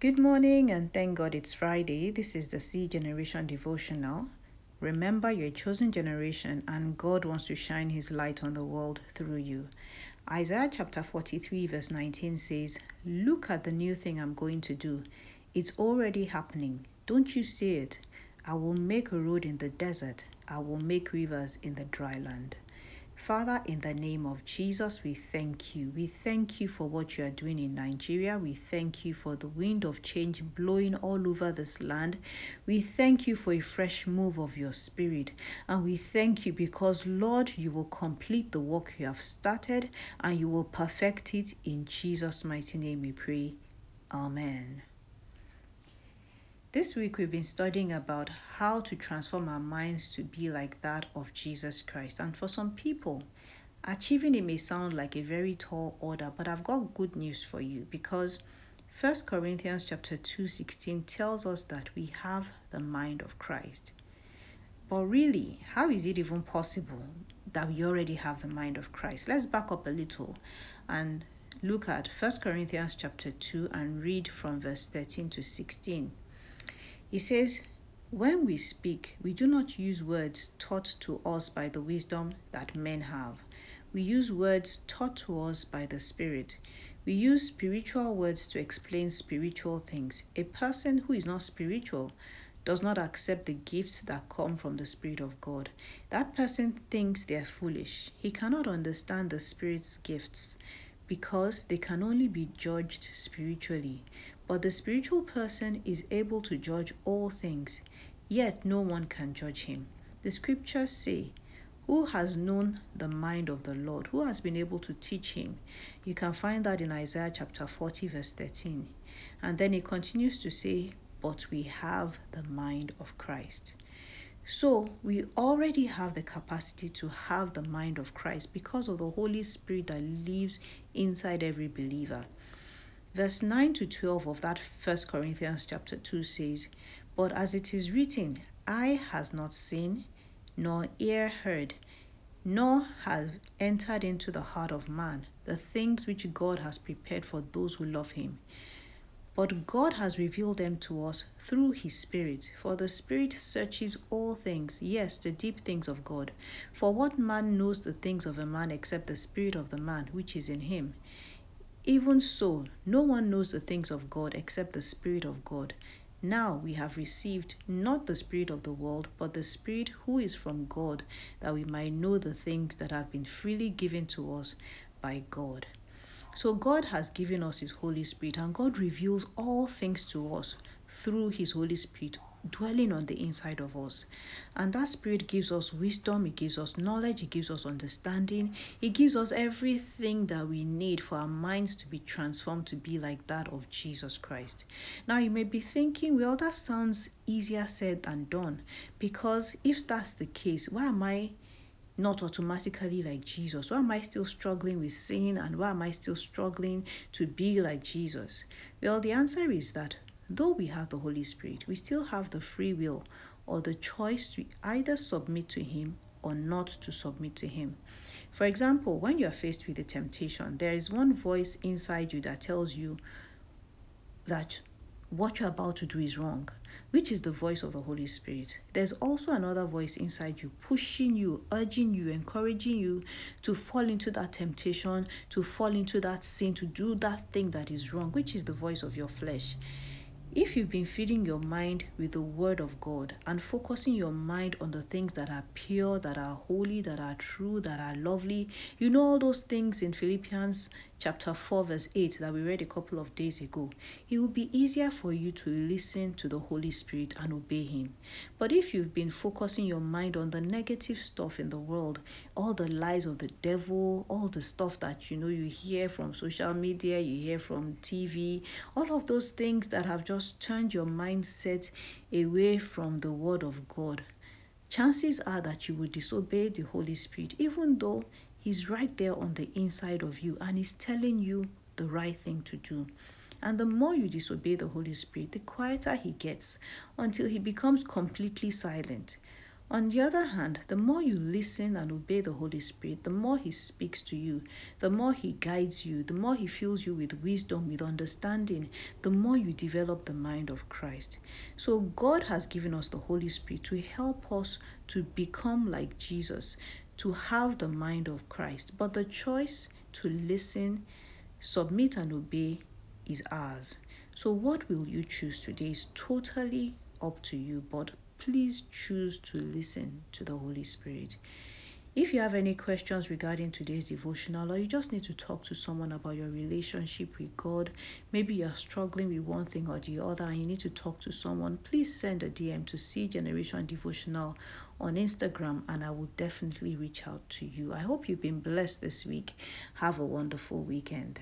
Good morning and thank God it's Friday. This is the C Generation Devotional. Remember, you're a chosen generation and God wants to shine His light on the world through you. Isaiah chapter 43, verse 19 says, Look at the new thing I'm going to do. It's already happening. Don't you see it? I will make a road in the desert, I will make rivers in the dry land. Father, in the name of Jesus, we thank you. We thank you for what you are doing in Nigeria. We thank you for the wind of change blowing all over this land. We thank you for a fresh move of your spirit. And we thank you because, Lord, you will complete the work you have started and you will perfect it. In Jesus' mighty name we pray. Amen. This week we've been studying about how to transform our minds to be like that of Jesus Christ. And for some people, achieving it may sound like a very tall order, but I've got good news for you because 1 Corinthians chapter 2:16 tells us that we have the mind of Christ. But really, how is it even possible that we already have the mind of Christ? Let's back up a little and look at 1 Corinthians chapter 2 and read from verse 13 to 16. He says, When we speak, we do not use words taught to us by the wisdom that men have. We use words taught to us by the Spirit. We use spiritual words to explain spiritual things. A person who is not spiritual does not accept the gifts that come from the Spirit of God. That person thinks they are foolish. He cannot understand the Spirit's gifts because they can only be judged spiritually. But the spiritual person is able to judge all things, yet no one can judge him. The scriptures say, Who has known the mind of the Lord? Who has been able to teach him? You can find that in Isaiah chapter 40, verse 13. And then it continues to say, But we have the mind of Christ. So, we already have the capacity to have the mind of Christ because of the Holy Spirit that lives inside every believer. Verse 9 to 12 of that First Corinthians chapter 2 says, But as it is written, eye has not seen, nor ear heard, nor has entered into the heart of man the things which God has prepared for those who love him. But God has revealed them to us through his Spirit. For the Spirit searches all things, yes, the deep things of God. For what man knows the things of a man except the Spirit of the man which is in him? Even so, no one knows the things of God except the Spirit of God. Now we have received not the Spirit of the world, but the Spirit who is from God, that we might know the things that have been freely given to us by God. So God has given us His Holy Spirit, and God reveals all things to us through His Holy Spirit dwelling on the inside of us. And that spirit gives us wisdom, it gives us knowledge, it gives us understanding, it gives us everything that we need for our minds to be transformed to be like that of Jesus Christ. Now, you may be thinking, well, that sounds easier said than done, because if that's the case, why am I? not automatically like Jesus? Why am I still struggling with sin and why am I still struggling to be like Jesus? Well, the answer is that Though we have the Holy Spirit, we still have the free will or the choice to either submit to Him or not to submit to Him. For example, when you are faced with a temptation, there is one voice inside you that tells you that what you're about to do is wrong, which is the voice of the Holy Spirit. There's also another voice inside you, pushing you, urging you, encouraging you to fall into that temptation, to fall into that sin, to do that thing that is wrong, which is the voice of your flesh. If you've been feeding your mind with the Word of God and focusing your mind on the things that are pure, that are holy, that are true, that are lovely, you know all those things in Philippians chapter 4, verse 8 that we read a couple of days ago, it will be easier for you to listen to the Holy Spirit and obey Him. But if you've been focusing your mind on the negative stuff in the world, all the lies of the devil, all the stuff that you know you hear from social media, you hear from TV, all of those things that have just turned your mindset away from the Word of God chances are that you will disobey the Holy Spirit, even though He's right there on the inside of you and He's telling you the right thing to do. And the more you disobey the Holy Spirit, the quieter He gets until He becomes completely silent. On the other hand, the more you listen and obey the Holy Spirit, the more He speaks to you, the more He guides you, the more He fills you with wisdom, with understanding, the more you develop the mind of Christ. So, God has given us the Holy Spirit to help us to become like Jesus, to have the mind of Christ. But the choice to listen, submit, and obey is ours. So, what will you choose today is totally up to you, but please choose to listen to the Holy Spirit. If you have any questions regarding today's devotional, or you just need to talk to someone about your relationship with God, maybe you're struggling with one thing or the other and you need to talk to someone, please send a DM to C Generation Devotional on Instagram and I will definitely reach out to you. I hope you've been blessed this week. Have a wonderful weekend.